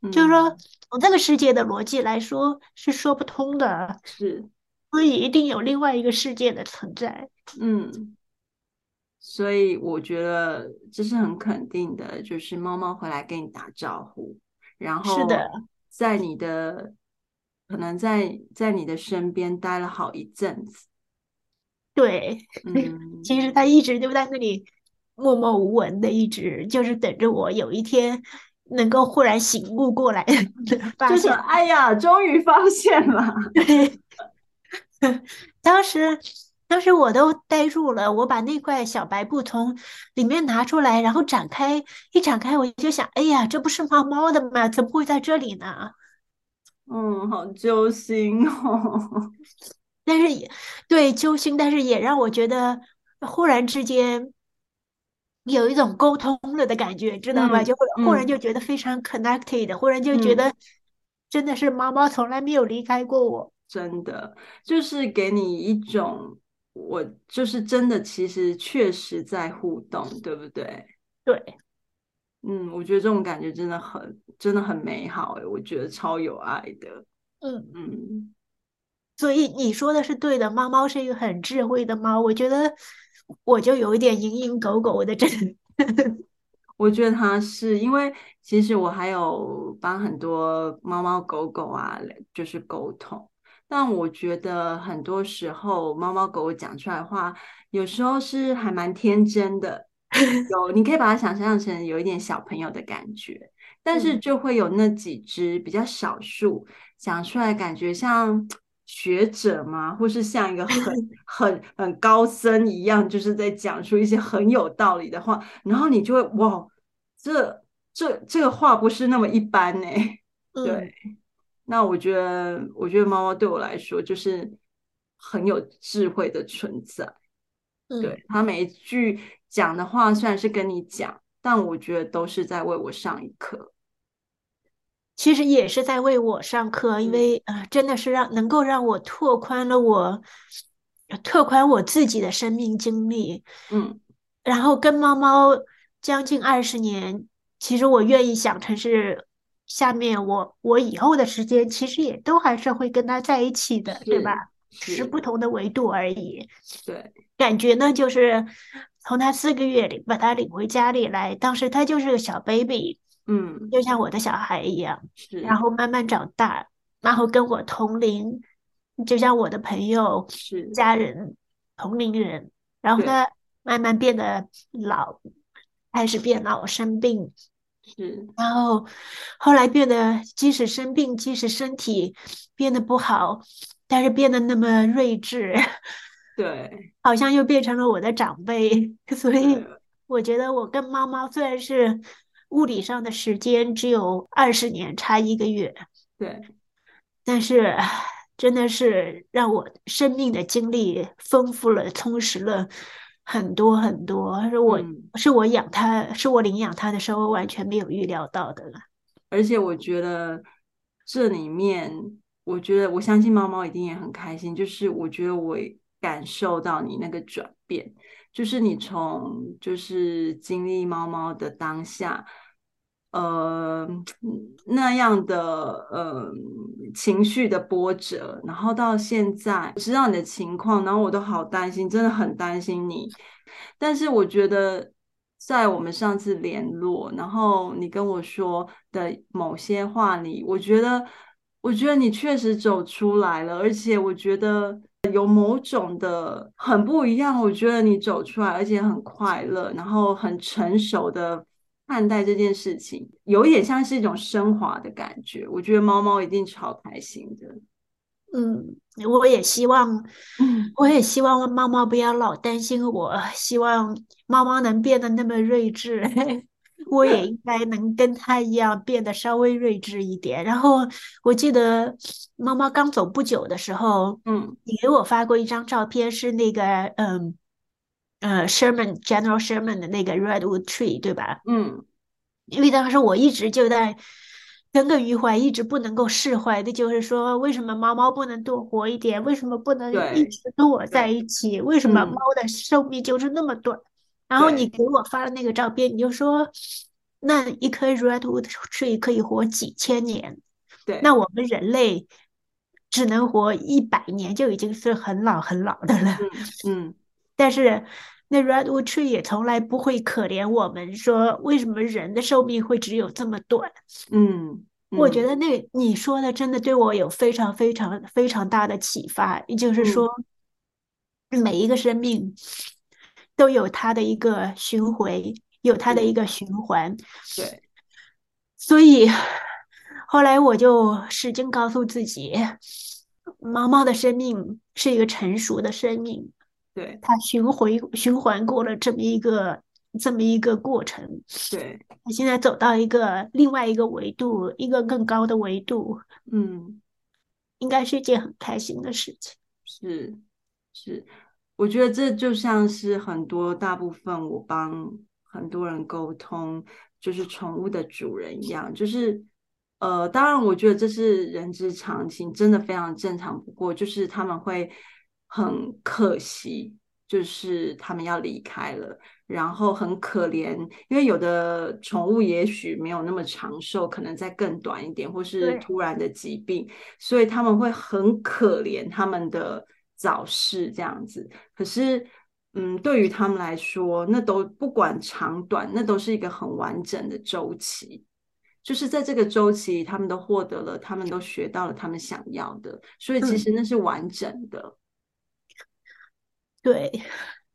嗯，就是说，从这个世界的逻辑来说，是说不通的。是。所以一定有另外一个世界的存在，嗯，所以我觉得这是很肯定的，就是猫猫回来跟你打招呼，然后是的，在你的可能在在你的身边待了好一阵子，对，嗯，其实它一直就在那里默默无闻的，一直就是等着我有一天能够忽然醒悟过来，发现，就是哎呀，终于发现了，对。当时，当时我都呆住了。我把那块小白布从里面拿出来，然后展开，一展开我就想：哎呀，这不是猫猫的吗？怎么会在这里呢？嗯，好揪心哦。但是也对揪心，但是也让我觉得忽然之间有一种沟通了的感觉，知道吗？嗯、就忽然就觉得非常 connected，、嗯、忽然就觉得真的是猫猫从来没有离开过我。真的就是给你一种，我就是真的，其实确实在互动，对不对？对，嗯，我觉得这种感觉真的很，真的很美好诶，我觉得超有爱的。嗯嗯，所以你说的是对的，猫猫是一个很智慧的猫，我觉得我就有一点蝇营狗苟的，真的。我觉得它是因为，其实我还有帮很多猫猫狗狗啊，就是沟通。但我觉得很多时候，猫猫狗狗讲出来的话，有时候是还蛮天真的，有你可以把它想象成有一点小朋友的感觉，但是就会有那几只比较少数讲出来，感觉像学者嘛，或是像一个很 很很高僧一样，就是在讲出一些很有道理的话，然后你就会哇，这这这个话不是那么一般呢，对。那我觉得，我觉得猫猫对我来说就是很有智慧的存在。嗯、对，它每一句讲的话，虽然是跟你讲，但我觉得都是在为我上一课。其实也是在为我上课，因为啊、呃，真的是让能够让我拓宽了我拓宽我自己的生命经历。嗯，然后跟猫猫将近二十年，其实我愿意想成是下面我我以后的时间，其实也都还是会跟他在一起的，对吧？是不同的维度而已。对，感觉呢，就是从他四个月里把他领回家里来，当时他就是个小 baby。嗯，就像我的小孩一样，是，然后慢慢长大，然后跟我同龄，就像我的朋友、是家人、同龄人，然后他慢慢变得老，开始变老生病，是，然后后来变得即使生病，即使身体变得不好，但是变得那么睿智，对，好像又变成了我的长辈，所以我觉得我跟猫猫虽然是。物理上的时间只有二十年，差一个月。对，但是真的是让我生命的经历丰富了，充实了很多很多。是我、嗯、是我养它，是我领养它的时候完全没有预料到的。而且我觉得这里面，我觉得我相信猫猫一定也很开心。就是我觉得我感受到你那个转变。就是你从就是经历猫猫的当下，呃，那样的呃情绪的波折，然后到现在知道你的情况，然后我都好担心，真的很担心你。但是我觉得，在我们上次联络，然后你跟我说的某些话里，我觉得，我觉得你确实走出来了，而且我觉得。有某种的很不一样，我觉得你走出来，而且很快乐，然后很成熟的看待这件事情，有一点像是一种升华的感觉。我觉得猫猫一定超开心的。嗯，我也希望，我也希望猫猫不要老担心我，希望猫猫能变得那么睿智。我也应该能跟它一样变得稍微睿智一点。然后我记得猫猫刚走不久的时候，嗯，你给我发过一张照片，是那个嗯呃 Sherman General Sherman 的那个 Redwood Tree，对吧？嗯，因为当时我一直就在耿耿于怀，一直不能够释怀的，就是说为什么猫猫不能多活一点？为什么不能一直跟我在一起？为什么猫的寿命就是那么短？然后你给我发的那个照片，你就说，那一棵 redwood tree 可以活几千年，对，那我们人类只能活一百年，就已经是很老很老的了。嗯，嗯，但是那 redwood tree 也从来不会可怜我们，说为什么人的寿命会只有这么短？嗯，嗯，我觉得那你说的真的对我有非常非常非常大的启发，也就是说，每一个生命。都有它的一个巡回，有它的一个循环。对，所以后来我就使劲告诉自己，毛毛的生命是一个成熟的生命。对，它循回循环过了这么一个这么一个过程。对，它现在走到一个另外一个维度，一个更高的维度。嗯，应该是一件很开心的事情。是，是。我觉得这就像是很多大部分我帮很多人沟通，就是宠物的主人一样，就是呃，当然我觉得这是人之常情，真的非常正常不过，就是他们会很可惜，就是他们要离开了，然后很可怜，因为有的宠物也许没有那么长寿，可能再更短一点，或是突然的疾病，所以他们会很可怜他们的。早逝这样子，可是，嗯，对于他们来说，那都不管长短，那都是一个很完整的周期。就是在这个周期，他们都获得了，他们都学到了他们想要的，所以其实那是完整的。嗯、对，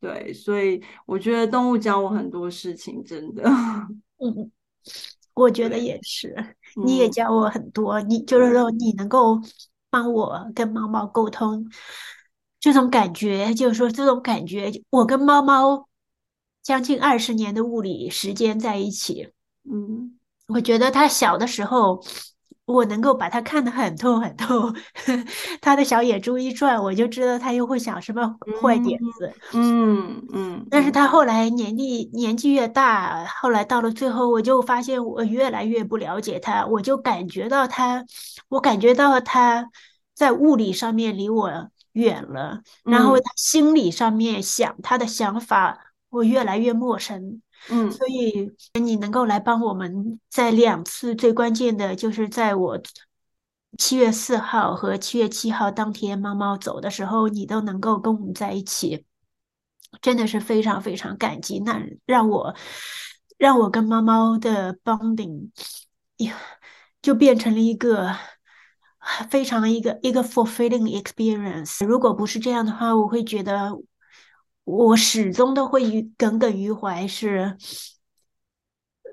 对，所以我觉得动物教我很多事情，真的。嗯，我觉得也是，你也教我很多。嗯、你就是说，你能够帮我跟猫猫沟通。这种感觉，就是说，这种感觉，我跟猫猫将近二十年的物理时间在一起，嗯，我觉得它小的时候我能够把他看得很透很透，他的小眼珠一转，我就知道他又会想什么坏点子。嗯嗯。嗯，但是他后来年纪年纪越大，后来到了最后，我就发现我越来越不了解他，我就感觉到他，我感觉到他在物理上面离我远了，嗯、然后他心理上面想他的想法，我越来越陌生。嗯，所以你能够来帮我们，在两次最关键的，就是在我七月四号和七月七号当天，猫猫走的时候，你都能够跟我们在一起，真的是非常非常感激。那让我让我跟猫猫的 bonding，呀，就变成了一个非常一个一个 fulfilling experience。如果不是这样的话，我会觉得。我始终都会耿耿于怀，是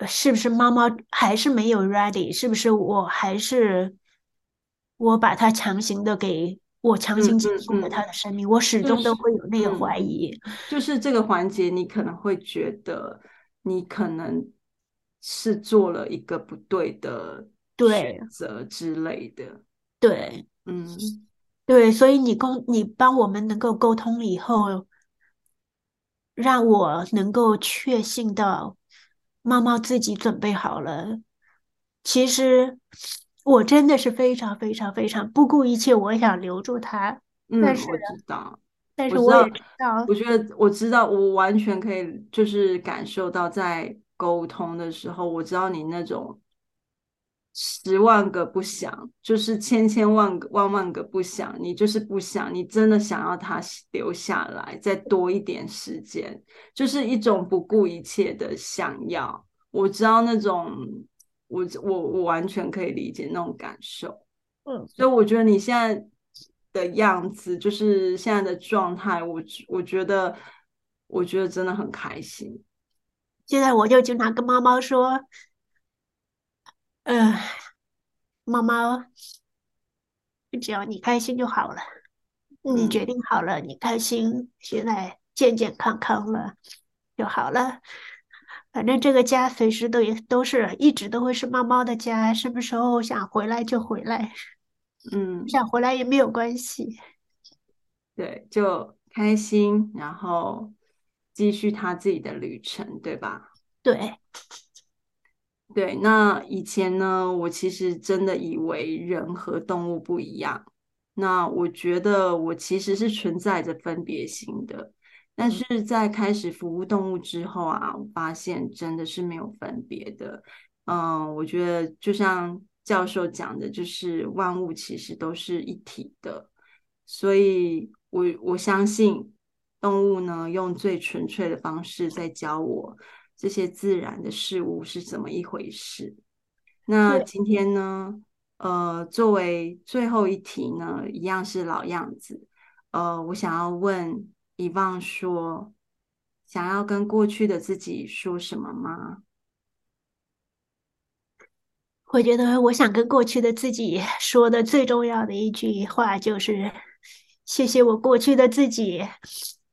是不是妈妈还是没有 ready？是不是我还是我把它强行的给我强行结束了他的生命？嗯嗯嗯、我始终都会有那个怀疑。就是、就是这个环节，你可能会觉得你可能是做了一个不对的选择之类的。对，对嗯，对，所以你沟你帮我们能够沟通了以后。让我能够确信到猫猫自己准备好了。其实我真的是非常非常非常不顾一切，我想留住它。嗯，但是我知道，但是我也知道，我觉得我知道，我完全可以就是感受到，在沟通的时候，我知道你那种。十万个不想，就是千千万个万万个不想，你就是不想，你真的想要他留下来，再多一点时间，就是一种不顾一切的想要。我知道那种，我我我完全可以理解那种感受。嗯，所以我觉得你现在的样子，就是现在的状态，我我觉得，我觉得真的很开心。现在我就经常跟猫猫说。嗯，猫猫，只要你开心就好了。你决定好了，你开心，现在健健康康了就好了。反正这个家随时都也都是一直都会是猫猫的家，什么时候想回来就回来。嗯，想回来也没有关系。对，就开心，然后继续他自己的旅程，对吧？对。对，那以前呢，我其实真的以为人和动物不一样。那我觉得我其实是存在着分别心的，但是在开始服务动物之后啊，我发现真的是没有分别的。嗯，我觉得就像教授讲的，就是万物其实都是一体的，所以我我相信动物呢，用最纯粹的方式在教我。这些自然的事物是怎么一回事？那今天呢？呃，作为最后一题呢，一样是老样子。呃，我想要问遗忘说，想要跟过去的自己说什么吗？我觉得我想跟过去的自己 说的最重要的一句话就是：谢谢我过去的自己。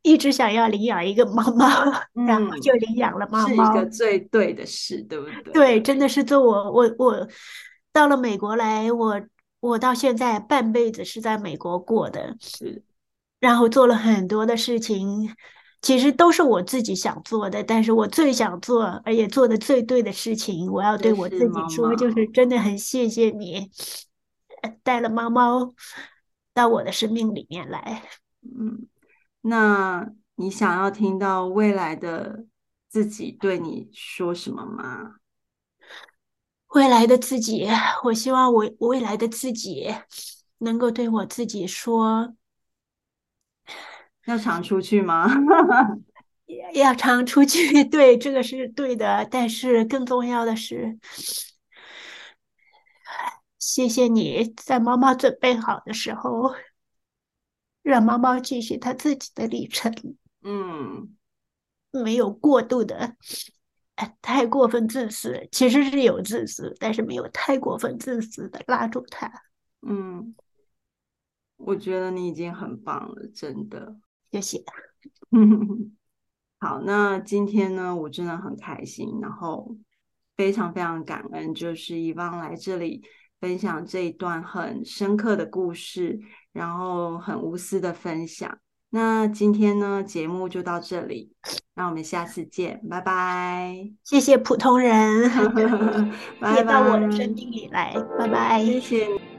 一直想要领养一个猫猫，然后就领养了猫猫，是一个最对的事，对不对？对，真的是做我我我到了美国来，我我到现在半辈子是在美国过的，是，然后做了很多的事情，其实都是我自己想做的，但是我最想做而且做的最对的事情，我要对我自己说，就是，就是真的很谢谢你带了猫猫到我的生命里面来，嗯。那你想要听到未来的自己对你说什么吗？未来的自己，我希望我未来的自己能够对我自己说：要常出去吗？要常出去，对，这个是对的。但是更重要的是，谢谢你在妈妈准备好的时候。让猫猫继续它自己的旅程，嗯，没有过度的，哎，太过分自私，其实是有自私，但是没有太过分自私的拉住它。嗯，我觉得你已经很棒了，真的，谢谢。好，那今天呢，我真的很开心，然后非常非常感恩，就是以往来这里分享这一段很深刻的故事，然后很无私的分享。那今天呢，节目就到这里，那我们下次见，拜拜。谢谢普通人，拜拜也到我的生命里来，拜拜。谢谢。